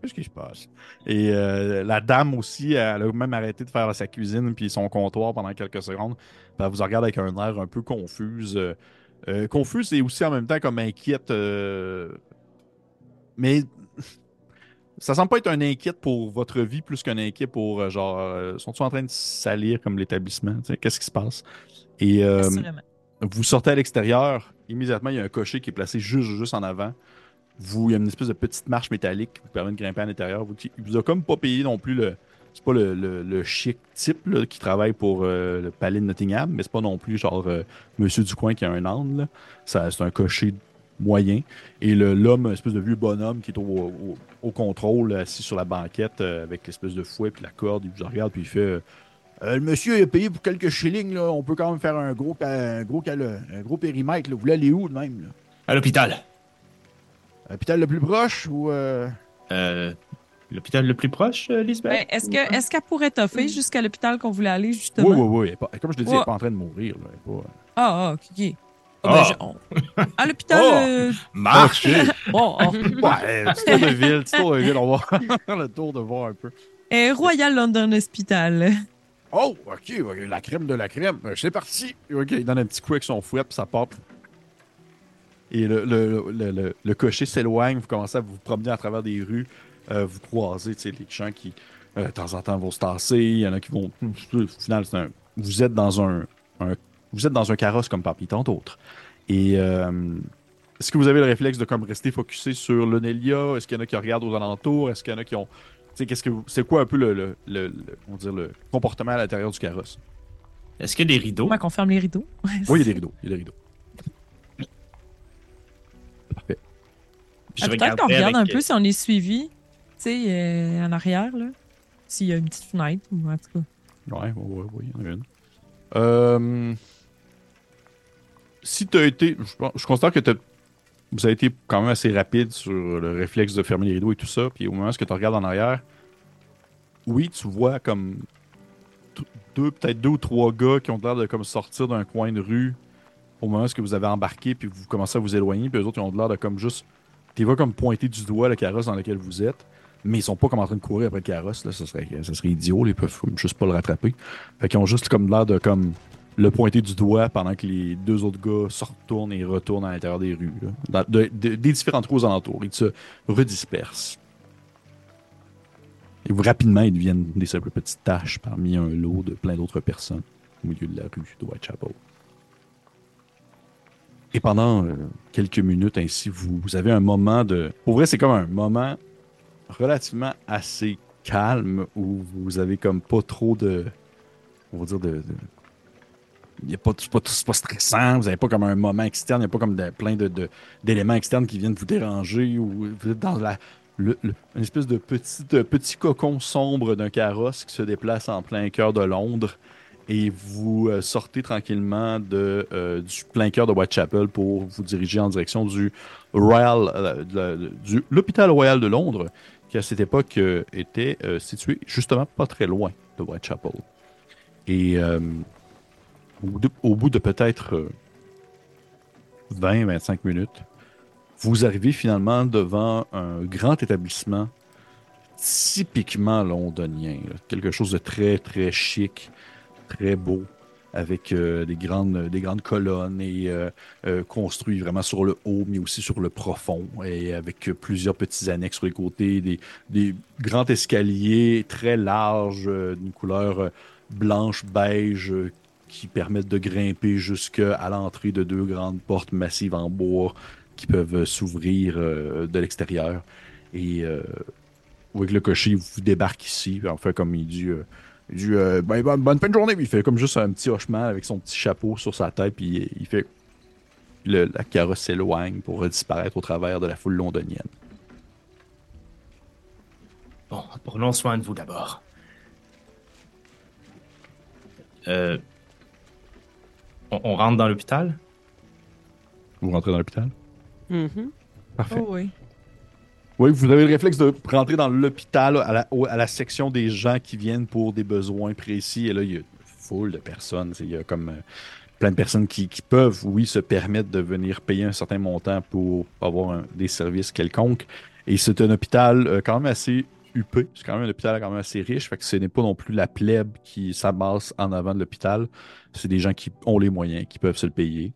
Qu'est-ce qui se passe? Et euh, la dame aussi, elle a même arrêté de faire sa cuisine puis son comptoir pendant quelques secondes. Puis elle vous regarde avec un air un peu confuse. euh, euh, confuse et aussi en même temps comme inquiète. euh, Mais ça semble pas être un inquiète pour votre vie plus qu'un inquiet pour euh, genre. euh, Sont-ils en train de salir comme l'établissement? Qu'est-ce qui se passe? Et euh, vous sortez à l'extérieur, immédiatement, il y a un cocher qui est placé juste, juste en avant. Vous, il y a une espèce de petite marche métallique qui vous permet de grimper à l'intérieur. Vous, il vous a comme pas payé non plus le. C'est pas le, le- le chic type là, qui travaille pour euh, le palais de Nottingham, mais c'est pas non plus genre Monsieur Ducoin qui a un âne. c'est un cocher moyen. Et l'homme, un espèce de vieux bonhomme qui est au, au- au contrôle, assis sur la banquette euh, avec l'espèce de fouet puis la corde, il vous regarde puis il fait. euh, Euh, le monsieur il a payé pour quelques shillings, là. On peut quand même faire un gros, un gros, un gros périmètre. Là. Vous voulez aller où de même? Là? à l'hôpital. L'hôpital le plus proche ou. euh, Euh, l'hôpital le plus proche, Lisbeth? Ben, est-ce que est-ce qu'elle pourrait t'offrir jusqu'à l'hôpital qu'on voulait aller, Oui, justement? oui, oui. est pas- Comme je l'ai dit, elle n'est pas en train de mourir. Là. Elle est pas- Ah, ah, ok, Ah, Ah. ben, je- on- À l'hôpital. Oh. euh, Marche! bon, oh. Ouais, petit tour de ville, petit tour de ville. On va faire le tour de voir un peu. Euh, Royal London Hospital. Oh, OK, la crème de la crème. Euh, C'est parti. OK, il donne un petit coup avec son fouet, puis ça part. Et le, le, le, le- le cocher s'éloigne, vous commencez à vous promener à travers des rues, euh, vous croisez tu sais, les gens qui, euh, de temps en temps, vont se tasser, il y en a qui vont... Au final, c'est un- vous êtes dans un, un- vous êtes dans un carrosse comme parmi tant d'autres. Et euh, est-ce que vous avez le réflexe de comme rester focusé sur l'Onelia? Est-ce qu'il y en a qui regardent aux alentours? Est-ce qu'il y en a qui ont... tu sais, qu'est-ce que c'est quoi un peu le, le, le- le- on va dire le comportement à l'intérieur du carrosse? Est-ce qu'il y a des rideaux? Qu'on ferme les rideaux? Oui, il y a des rideaux. Il y a des rideaux. Parfait. Je Ah, Peut-être qu'on regarde un peu si on est suivi, tu sais, euh, en arrière, là. S'il y a une petite fenêtre, ou en tout cas. Ouais, ouais, ouais, ouais, il y en a une. Euh, si tu as été. Je, considère que vous avez été quand même assez rapide sur le réflexe de fermer les rideaux et tout ça. Puis au moment où tu regardes en arrière, oui, tu vois comme deux, peut-être deux ou trois gars qui ont l'air de comme sortir d'un coin de rue au moment où vous avez embarqué, puis vous commencez à vous éloigner, puis eux autres, ils ont l'air de comme juste. Tu vois comme pointer du doigt le carrosse dans lequel vous êtes, mais ils sont pas comme en train de courir après le carrosse, là, ça serait, ça serait idiot, là, ils peuvent juste pas le rattraper. Fait qu'ils ont juste comme l'air de comme le pointer du doigt pendant que les deux autres gars se retournent et retournent à l'intérieur des rues. des différentes rues alentours. Ils se redispersent. Et rapidement, ils deviennent des simples petites taches parmi un lot de plein d'autres personnes au milieu de la rue de Whitechapel. Et pendant euh, quelques minutes ainsi, vous, avez un moment de... Pour vrai, c'est comme un moment relativement assez calme où vous avez comme pas trop de... On va dire de... y a pas, c'est pas, pas stressant, vous n'avez pas comme un moment externe, il n'y a pas comme plein de, d'éléments externes qui viennent vous déranger ou vous êtes dans la, une espèce de petit, petit cocon sombre d'un carrosse qui se déplace en plein cœur de Londres et vous euh, sortez tranquillement de, euh, du plein cœur de Whitechapel pour vous diriger en direction du Royal, euh, de- du l'hôpital royal de Londres qui à cette époque était situé justement pas très loin de Whitechapel. Et au, bout de, peut-être 20-25 minutes, vous arrivez finalement devant un grand établissement typiquement londonien. Quelque chose de très, très chic, très beau, avec euh, des, grandes, des grandes colonnes et euh, euh, construit vraiment sur le haut, mais aussi sur le profond, et avec euh, plusieurs petits annexes sur les côtés, des, des grands escaliers très larges, euh, d'une couleur euh, blanche-beige, euh, qui permettent de grimper jusqu'à l'entrée de deux grandes portes massives en bois qui peuvent s'ouvrir euh, de l'extérieur. Et euh, que le cocher vous débarque ici, en fait comme il dit, euh, il dit euh, Ben, bonne, bonne fin de journée, il fait comme juste un petit hochement avec son petit chapeau sur sa tête, puis il, fait la carrosse s'éloigne pour disparaître au travers de la foule londonienne. Bon, prenons soin de vous d'abord. Euh, on, on rentre dans l'hôpital? Vous rentrez dans l'hôpital? Mhm. Parfait. Oh oui. Oui, vous avez le réflexe de rentrer dans l'hôpital à la, au- à la section des gens qui viennent pour des besoins précis. Et là, il y a une foule de personnes. Il y a comme euh, plein de personnes qui, qui peuvent, oui, se permettre de venir payer un certain montant pour avoir un- des services quelconques. Et c'est un hôpital euh, quand même assez huppé. C'est quand même un hôpital quand même assez riche. Fait que ce n'est pas non plus la plèbe qui s'amasse en avant de l'hôpital. C'est des gens qui ont les moyens, qui peuvent se le payer.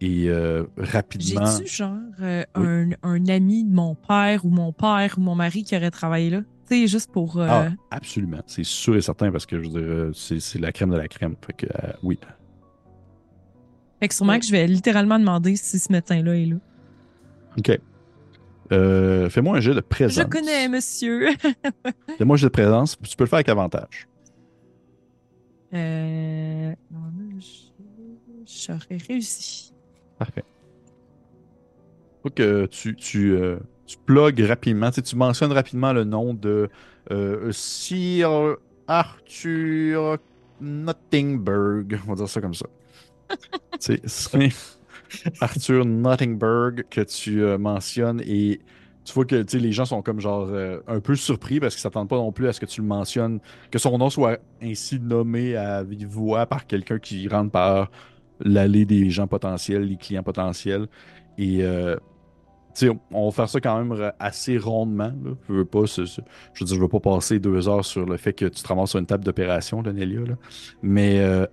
Et euh, rapidement. J'ai-tu genre euh, Oui. un, un ami de mon père ou mon père ou mon mari qui aurait travaillé là? Tu sais, juste pour. euh, Ah, absolument. C'est sûr et certain parce que je veux dire, c'est c'est la crème de la crème. Fait que euh, oui. Fait que sûrement que je vais littéralement demander si ce médecin-là est là. OK. Euh, Fais-moi un jet de présence. Je connais, monsieur. Fais-moi un jet de présence. Tu peux le faire avec avantage. euh... J'aurais réussi. Parfait. Faut que tu, tu, euh, tu plugues rapidement. Tu, sais, tu mentionnes rapidement le nom de euh, Sir Arthur Nottingberg. On va dire ça comme ça. c'est Arthur Nottingberg que tu euh, mentionnes et tu vois que les gens sont comme genre euh, un peu surpris parce qu'ils s'attendent pas non plus à ce que tu le mentionnes, que son nom soit ainsi nommé à vive voix par quelqu'un qui rentre par l'allée des gens potentiels, les clients potentiels. Et euh, on va faire ça quand même assez rondement. Je veux pas, je veux dire, je veux pas passer deux heures sur le fait que tu te ramasses sur une table d'opération, là, Nelia, là. Mais euh,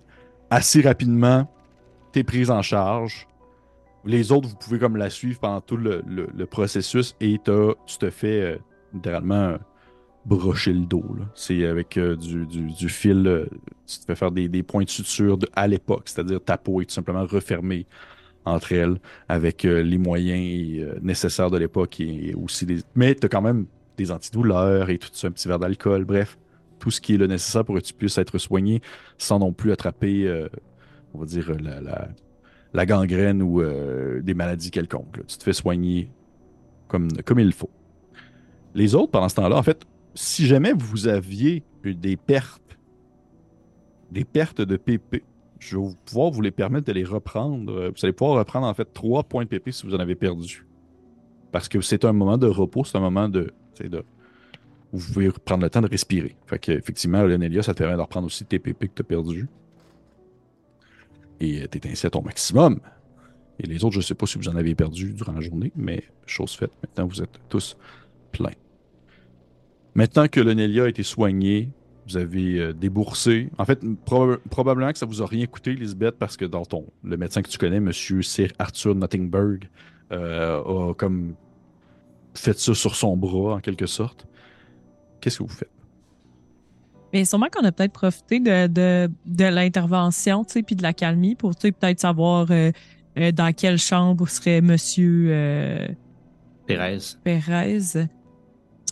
assez rapidement, tu es prise en charge. Les autres, vous pouvez comme la suivre pendant tout le, processus et tu te fais euh, littéralement euh, brocher le dos. C'est avec euh, du, fil, tu te fais faire des, points de suture à l'époque, c'est-à-dire ta peau est tout simplement refermée entre elles avec les moyens nécessaires de l'époque et, aussi des... Mais tu as quand même des antidouleurs et tout ça, un petit verre d'alcool, bref, tout ce qui est le nécessaire pour que tu puisses être soigné sans non plus attraper, on va dire, la- la gangrène ou euh, des maladies quelconques. Tu te fais soigner comme, il faut. Les autres, pendant ce temps-là, en fait, si jamais vous aviez eu des pertes, des pertes de PP, je vais pouvoir vous les permettre de les reprendre. Euh, Vous allez pouvoir reprendre en fait trois points de PP si vous en avez perdu. Parce que c'est un moment de repos, c'est un moment de, de vous pouvez prendre le temps de respirer. Fait que, effectivement, ça te permet de reprendre aussi tes PP que tu as perdus. Et tu ainsi à ton maximum. Et les autres, je ne sais pas si vous en avez perdu durant la journée, mais chose faite, maintenant vous êtes tous pleins. Maintenant que Leonelia a été soignée, vous avez euh, déboursé. En fait, proba- probablement que ça vous a rien coûté, Lisbeth, parce que dans ton le médecin que tu connais, Monsieur Sir Arthur Nottingberg, euh, a comme fait ça sur son bras, en quelque sorte. Qu'est-ce que vous faites? Mais sûrement qu'on a peut-être profité de, de, de l'intervention, tu sais, puis de la calmie pour, tu sais, peut-être savoir euh, euh, dans quelle chambre serait Monsieur euh, Pérez. Pérez. Euh,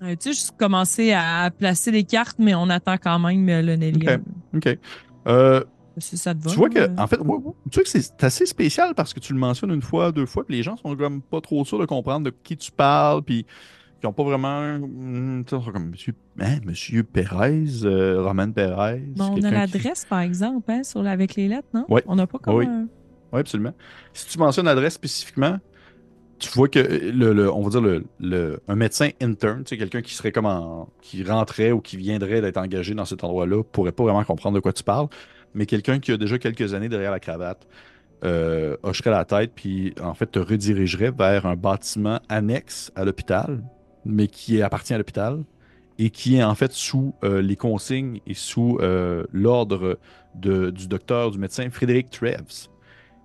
tu sais, juste commencer à placer des cartes, mais on attend quand même le Nelly. Ok. OK. Euh, Si ça te va. tu vois que, euh. en fait, ouais, ouais. tu vois que c'est assez spécial parce que tu le mentionnes une fois, deux fois, puis les gens sont comme pas trop sûrs de comprendre de qui tu parles, puis ils ont pas vraiment. comme Monsieur, hein, Monsieur Pérez, euh, Roman Pérez. Bon, on a qui- l'adresse, par exemple, hein, sur avec les lettres, non? Ouais. On n'a pas comme Oui. un- Oui, absolument. Si tu mentionnes l'adresse spécifiquement, tu vois que le, le- on va dire le, le- un médecin interne, tu sais, quelqu'un qui serait comme en- qui rentrait ou qui viendrait d'être engagé dans cet endroit-là, pourrait pas vraiment comprendre de quoi tu parles, mais quelqu'un qui a déjà quelques années derrière la cravate euh, hocherait la tête puis en fait te redirigerait vers un bâtiment annexe à l'hôpital, mais qui appartient à l'hôpital et qui est en fait sous euh, les consignes et sous euh, l'ordre du docteur, du médecin Frédéric Treves.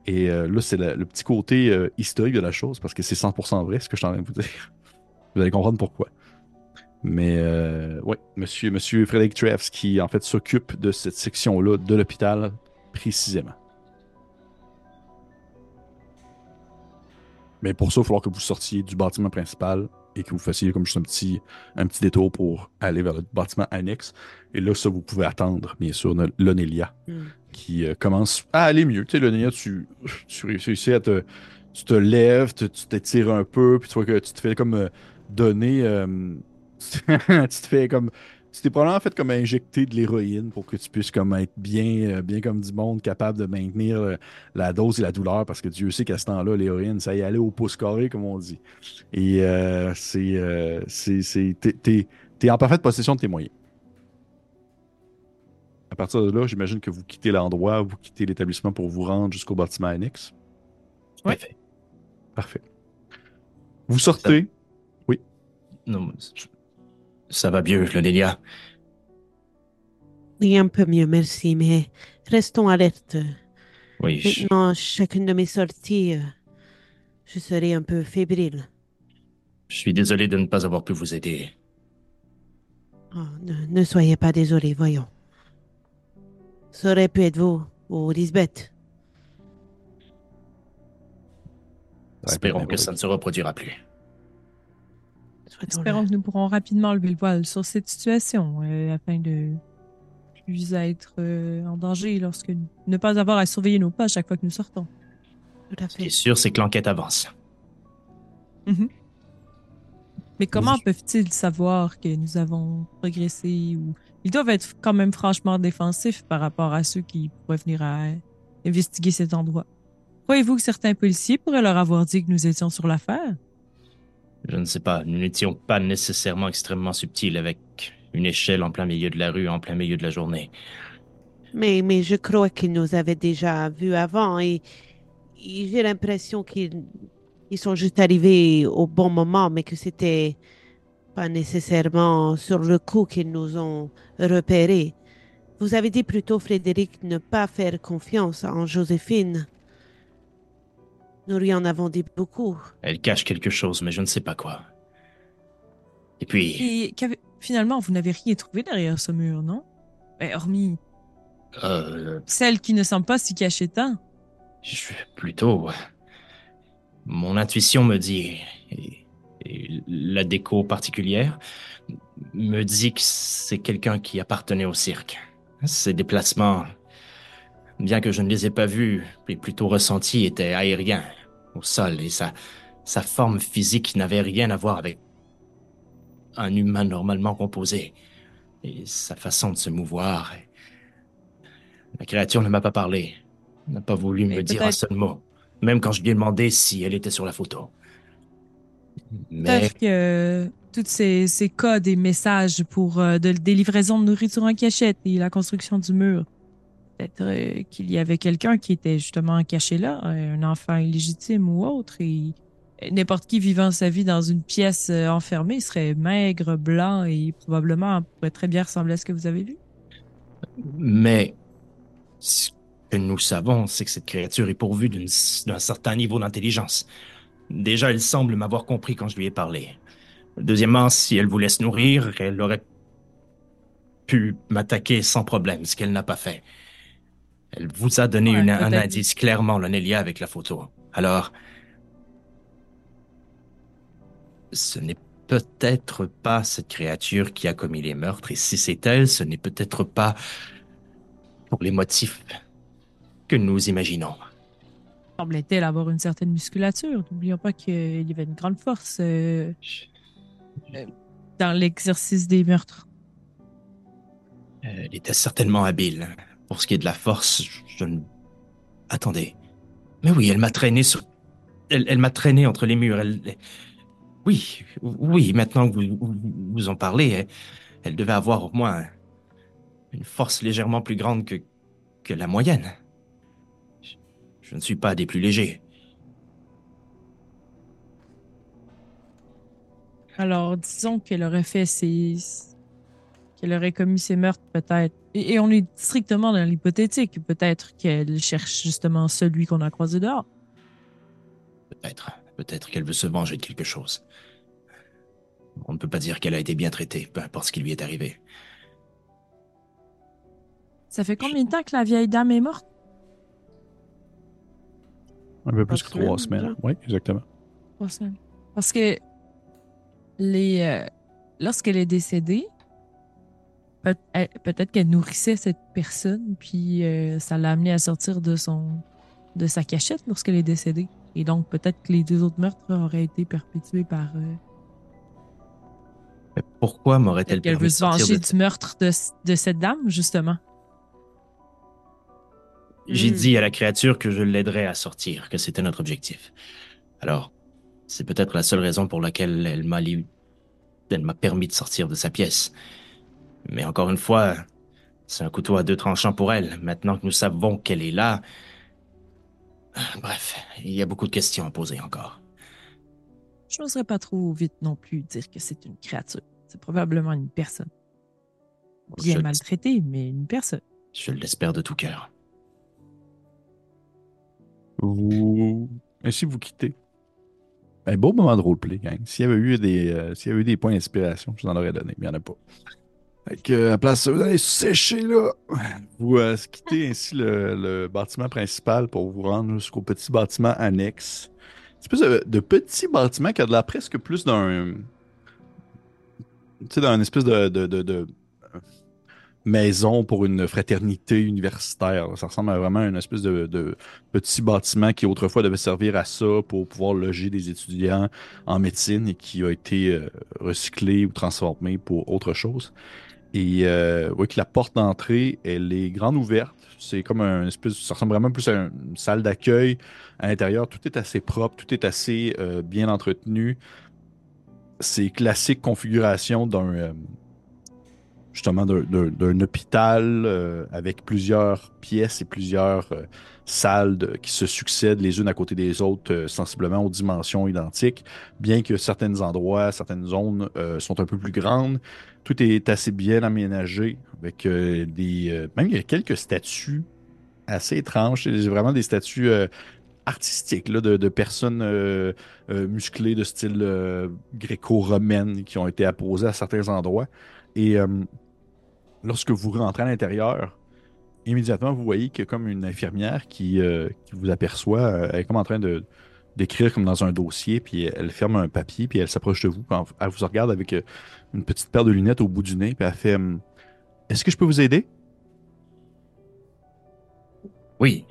Et euh, là, c'est le, petit côté historique de la chose, parce que c'est 100% vrai ce que je suis en train de vous dire. Vous allez comprendre pourquoi. Mais oui, monsieur, monsieur Frédéric Treves qui en fait s'occupe de cette section-là de l'hôpital précisément. Mais pour ça, il va falloir que vous sortiez du bâtiment principal et que vous fassiez comme juste un petit, un petit détour pour aller vers le bâtiment annexe. Et là, ça, vous pouvez attendre, bien sûr, l'Onélia Hmm. qui euh, commence à aller mieux. Tu sais, l'Onélia, tu, tu réussis à te. Tu te lèves, tu tu t'étires un peu, puis tu vois que tu te fais comme euh, donner. euh, tu te fais comme. T'es probablement fait comme injecter de l'héroïne pour que tu puisses comme être bien, euh, bien comme du monde, capable de maintenir euh, la dose et la douleur, parce que Dieu sait qu'à ce temps-là, l'héroïne, ça y allait au pouce carré, comme on dit. Et euh, c'est. euh, c'est- c'est- t'es- en parfaite possession de tes moyens. À partir de là, j'imagine que vous quittez l'endroit, vous quittez l'établissement pour vous rendre jusqu'au bâtiment annexe. Ouais. Parfait. Parfait. Vous sortez. Non, je- ça va mieux, Lonelia. Oui, un peu mieux, merci, mais restons alertes. Oui, je- Maintenant, chacune de mes sorties, euh, je serai un peu fébrile. je suis désolé de ne pas avoir pu vous aider. Oh, ne, ne soyez pas désolé, voyons. Ça aurait pu être vous ou Lisbeth. Espérons que ça ne se reproduira plus. Espérons que nous pourrons rapidement lever le voile sur cette situation euh, afin de plus être euh, en danger lorsque ne pas avoir à surveiller nos pas à chaque fois que nous sortons. Tout à Ce qui est fait. sûr, c'est que l'enquête avance. Mais comment peuvent-ils savoir que nous avons progressé ou ils doivent être quand même franchement défensifs par rapport à ceux qui pourraient venir à investiguer cet endroit? Croyez-vous que certains policiers pourraient leur avoir dit que nous étions sur l'affaire? Je ne sais pas, nous n'étions pas nécessairement extrêmement subtils avec une échelle en plein milieu de la rue, en plein milieu de la journée. Mais, mais je crois qu'ils nous avaient déjà vus avant et, j'ai l'impression qu'ils ils sont juste arrivés au bon moment, mais que c'était pas nécessairement sur le coup qu'ils nous ont repérés. Vous avez dit plutôt, Frédéric, ne pas faire confiance en Joséphine. Nous lui en avons dit beaucoup. Elle cache quelque chose, mais je ne sais pas quoi. Et puis, Et finalement, vous n'avez rien trouvé derrière ce mur, non? Ben, hormis euh, celle qui ne semble pas si cachée tant. je, plutôt, mon intuition me dit, et, et la déco particulière, me dit que c'est quelqu'un qui appartenait au cirque. Ses déplacements, bien que je ne les ai pas vus, mais plutôt ressentis, étaient aériens, au sol, et sa, sa forme physique n'avait rien à voir avec un humain normalement composé. Et sa façon de se mouvoir. La créature ne m'a pas parlé, n'a pas voulu Mais me dire un seul mot, même quand je lui ai demandé si elle était sur la photo. Mais que tous ces, ces codes et messages pour euh, de, des livraisons de nourriture en cachette et la construction du mur, peut-être euh, qu'il y avait quelqu'un qui était justement caché là, euh, un enfant illégitime ou autre, et n'importe qui vivant sa vie dans une pièce euh, enfermée serait maigre, blanc et probablement pourrait très bien ressembler à ce que vous avez vu. Mais ce que nous savons, c'est que cette créature est pourvue d'un certain niveau d'intelligence. Déjà, elle semble m'avoir compris quand je lui ai parlé. Deuxièmement, si elle voulait se nourrir, elle aurait pu m'attaquer sans problème, ce qu'elle n'a pas fait. Elle vous a donné Ouais, une- un indice clairement, Lonelia, avec la photo. Alors, ce n'est peut-être pas cette créature qui a commis les meurtres, et si c'est elle, ce n'est peut-être pas pour les motifs que nous imaginons. Semblait-elle avoir une certaine musculature. N'oublions pas qu'il y avait une grande force euh, dans l'exercice des meurtres. Elle était certainement habile. Pour ce qui est de la force, je, ne... Attendez. Mais oui, elle m'a traîné sur... Elle, elle m'a traîné entre les murs. Oui, oui, maintenant que vous, vous, en parlez, elle, devait avoir au moins une force légèrement plus grande que, que la moyenne. Je ne suis pas des plus légers. Alors, disons qu'elle aurait fait ses. qu'elle aurait commis ses meurtres, peut-être. Et, et on est strictement dans l'hypothétique. Peut-être qu'elle cherche justement celui qu'on a croisé dehors. Peut-être. Peut-être qu'elle veut se venger de quelque chose. On ne peut pas dire qu'elle a été bien traitée, peu importe ce qui lui est arrivé. Ça fait combien de temps que la vieille dame est morte? Un peu plus que Trois semaines, semaines. Oui, exactement. Trois semaines. Parce que les, euh, lorsqu'elle est décédée, peut-être qu'elle nourrissait cette personne, puis euh, ça l'a amenée à sortir de son de sa cachette lorsqu'elle est décédée. Et donc peut-être que les deux autres meurtres auraient été perpétués par. euh, Mais pourquoi m'aurait-elle permis veut de se venger de... du meurtre de, de cette dame, justement? J'ai Hmm. dit à la créature que je l'aiderais à sortir, que c'était notre objectif. Alors, c'est peut-être la seule raison pour laquelle elle m'a li- elle m'a permis de sortir de sa pièce. Mais encore une fois, c'est un couteau à deux tranchants pour elle. Maintenant que nous savons qu'elle est là, bref, il y a beaucoup de questions à poser encore. Je n'oserais pas trop vite non plus dire que c'est une créature. C'est probablement une personne. Bien Je- maltraitée, mais une personne. Je l'espère de tout cœur. Vous. Ainsi, vous quittez? Un beau moment de roleplay, gang. S'il y avait eu des, euh, s'il y avait eu des points d'inspiration, je vous en aurais donné, mais il n'y en a pas. Que, à la place, vous allez sécher là. Vous euh, quittez ainsi le, bâtiment principal pour vous rendre jusqu'au petit bâtiment annexe. Une espèce de, de petit bâtiment qui a de la presque plus d'un. Tu sais, d'un espèce de, de, de- maison pour une fraternité universitaire. Ça ressemble à vraiment une espèce de, de petit bâtiment qui autrefois devait servir à ça pour pouvoir loger des étudiants en médecine et qui a été euh, recyclé ou transformé pour autre chose. Et euh, oui, que la porte d'entrée, elle est grande ouverte. C'est comme un espèce, ça ressemble vraiment plus à une salle d'accueil. À l'intérieur, tout est assez propre, tout est assez euh, bien entretenu. C'est classique configuration d'un euh, d'un- hôpital euh, avec plusieurs pièces et plusieurs salles qui se succèdent les unes à côté des autres, sensiblement aux dimensions identiques, bien que certains endroits, certaines zones sont un peu plus grandes. Tout est assez bien aménagé, avec euh, des... euh, même il y a quelques statues assez étranges. C'est vraiment des statues euh, artistiques, là, de, personnes musclées de style gréco-romaine qui ont été apposées à certains endroits. Et lorsque vous rentrez à l'intérieur, immédiatement, vous voyez qu'il y a comme une infirmière qui, vous aperçoit. elle est comme en train de d'écrire comme dans un dossier, puis elle ferme un papier, puis elle s'approche de vous. Elle vous regarde avec une petite paire de lunettes au bout du nez, puis elle fait hum, Est-ce que je peux vous aider? Oui.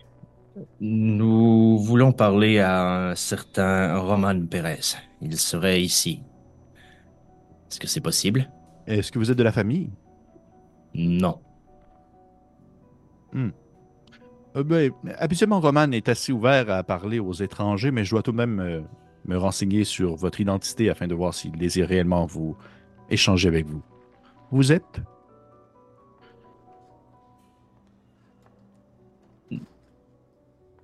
Nous voulons parler à un certain Roman Pérez. Il serait ici. Est-ce que c'est possible? Est-ce que vous êtes de la famille? Non. Euh, ben, habituellement, Roman est assez ouvert à parler aux étrangers, mais je dois tout de même euh, me renseigner sur votre identité afin de voir s'il désire réellement vous échanger avec vous. Vous êtes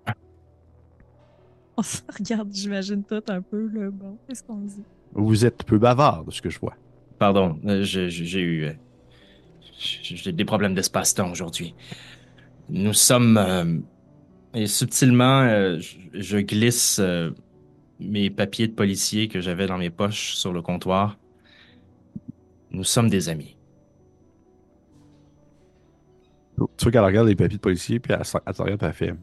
On se regarde, j'imagine tout un peu, là. Bon, qu'est-ce qu'on dit? Vous êtes peu bavard de ce que je vois. Pardon, euh, j'ai eu. euh, J'ai des problèmes d'espace-temps aujourd'hui. Nous sommes. euh, et subtilement, euh, je, je glisse euh, mes papiers de policier que j'avais dans mes poches sur le comptoir. Nous sommes des amis. Tu vois qu'elle regarde les papiers de policier, puis elle, elle te regarde, puis elle fait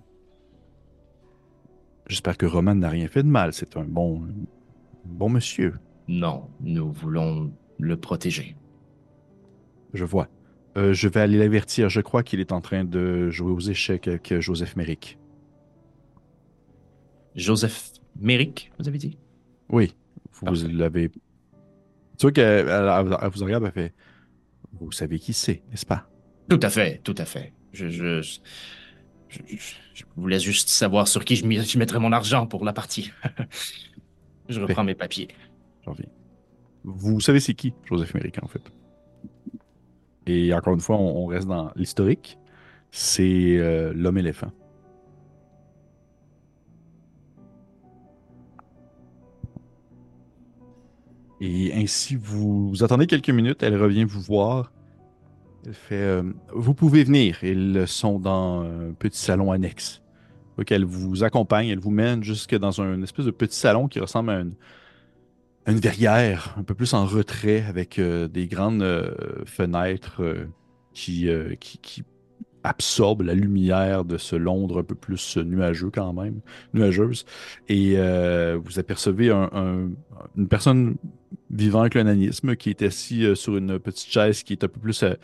J'espère que Roman n'a rien fait de mal. C'est un bon, bon monsieur. Non, nous voulons le protéger. Je vois. Euh, je vais aller l'avertir. Je crois qu'il est en train de jouer aux échecs avec euh, Joseph Merrick. Joseph Méric, vous avez dit? Oui, vous l'avez. Tu vois qu'elle elle- elle vous regarde, elle fait Vous savez qui c'est, n'est-ce pas? Tout à fait, tout à fait. Je, je, je, je- voulais juste savoir sur qui je, mettrais mon argent pour la partie. je reprends mes papiers. J'en reviens. Vous savez c'est qui, Joseph Merrick, en fait? Et encore une fois, on, on reste dans l'historique. C'est euh, l'homme éléphant. Et ainsi, vous, attendez quelques minutes, elle revient vous voir. Elle fait euh, Vous pouvez venir. Ils sont dans un petit salon annexe. Donc, elle vous accompagne, elle vous mène jusque dans un espèce de petit salon qui ressemble à une, une verrière, un peu plus en retrait, avec euh, des grandes euh, fenêtres qui, qui, qui absorbent la lumière de ce Londres un peu plus nuageux quand même, nuageuse. Et euh, vous apercevez un- un- une personne vivant avec le nanisme qui est assis euh, sur une petite chaise qui est un peu plus euh,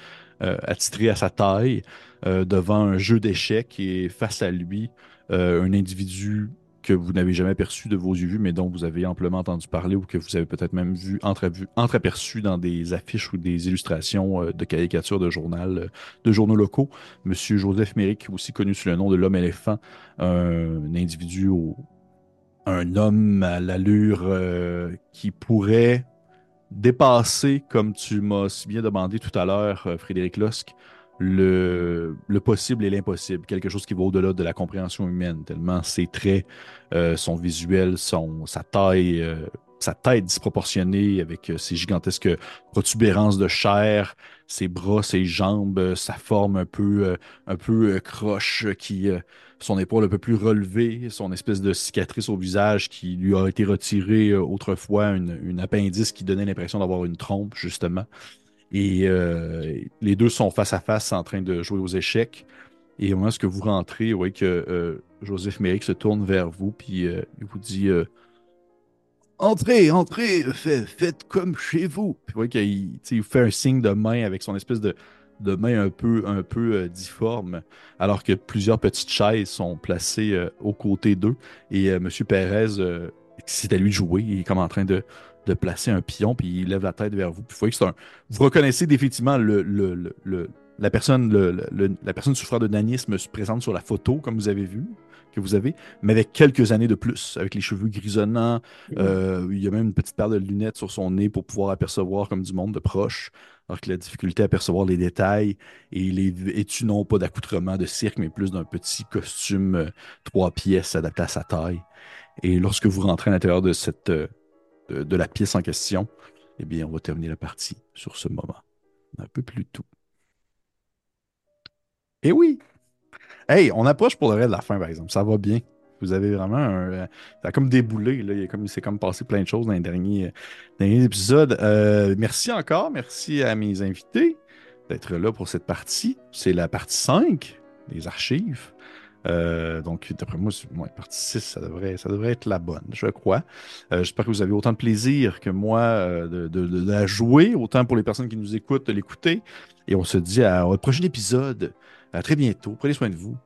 euh, attitrée à sa taille devant un jeu d'échecs et face à lui un individu que vous n'avez jamais aperçu de vos yeux vus, mais dont vous avez amplement entendu parler ou que vous avez peut-être même vu entreaperçu dans des affiches ou des illustrations euh, de caricatures de journal, euh, de journaux locaux. Monsieur Joseph Méric, aussi connu sous le nom de l'homme éléphant, un individu un homme à l'allure euh, qui pourrait dépasser, comme tu m'as si bien demandé tout à l'heure, Frédéric Losque, le, le possible et l'impossible, quelque chose qui va au-delà de la compréhension humaine, tellement ses traits, euh, son visuel, son, sa taille, euh, sa tête disproportionnée avec euh, ses gigantesques protubérances de chair, ses bras, ses jambes, sa forme un peu, un peu croche, qui, son épaule un peu plus relevée, son espèce de cicatrice au visage qui lui a été retirée autrefois, une, une appendice qui donnait l'impression d'avoir une trompe, justement. Et euh, les deux sont face à face en train de jouer aux échecs. Et au moment où vous rentrez, vous voyez que euh, Joseph Méric se tourne vers vous, puis euh, il vous dit Entrez, entrez, fait- faites comme chez vous. Puis vous voyez qu'il il fait un signe de main avec son espèce de, main un peu, un peu difforme, alors que plusieurs petites chaises sont placées aux côtés d'eux. Et M. Pérez, euh, c'est à lui de jouer. Il est comme en train de, de placer un pion, puis il lève la tête vers vous. Puis vous voyez que c'est un. Vous reconnaissez définitivement le, le- le- la, personne, la personne souffrant de nanisme se présente sur la photo, comme vous avez vu, que vous avez, mais avec quelques années de plus, avec les cheveux grisonnants. Euh, il y a même une petite paire de lunettes sur son nez pour pouvoir apercevoir comme du monde de proche, alors qu'il a difficulté à percevoir les détails. Et il est vêtu non pas d'accoutrement de cirque, mais plus d'un petit costume euh, trois pièces adapté à sa taille. Et lorsque vous rentrez à l'intérieur de cette euh, de, la pièce en question, eh bien, on va terminer la partie sur ce moment. Un peu plus tôt. Et oui! Hey, on approche pour le reste de la fin, par exemple. Ça va bien. Vous avez vraiment un. euh, Ça a comme déboulé. Là. Il, a comme, il s'est comme passé plein de choses dans les derniers, derniers épisodes. Euh, merci encore. Merci à mes invités d'être là pour cette partie. C'est la partie 5 des archives. Euh, donc, d'après moi, ouais, partie 6, ça devrait, ça devrait être la bonne, je crois. Euh, J'espère que vous avez autant de plaisir que moi euh, de, de- de la jouer, autant pour les personnes qui nous écoutent de l'écouter. Et on se dit à- au prochain épisode. À très bientôt. Prenez soin de vous.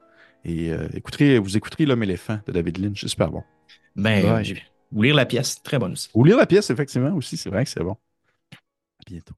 Et euh, écouterez, vous écouterez L'homme éléphant de David Lynch. C'est super bon. Ben, Ouais. ou lire la pièce, très bonne aussi. Ou lire la pièce, effectivement, aussi. C'est vrai que c'est bon. À bientôt.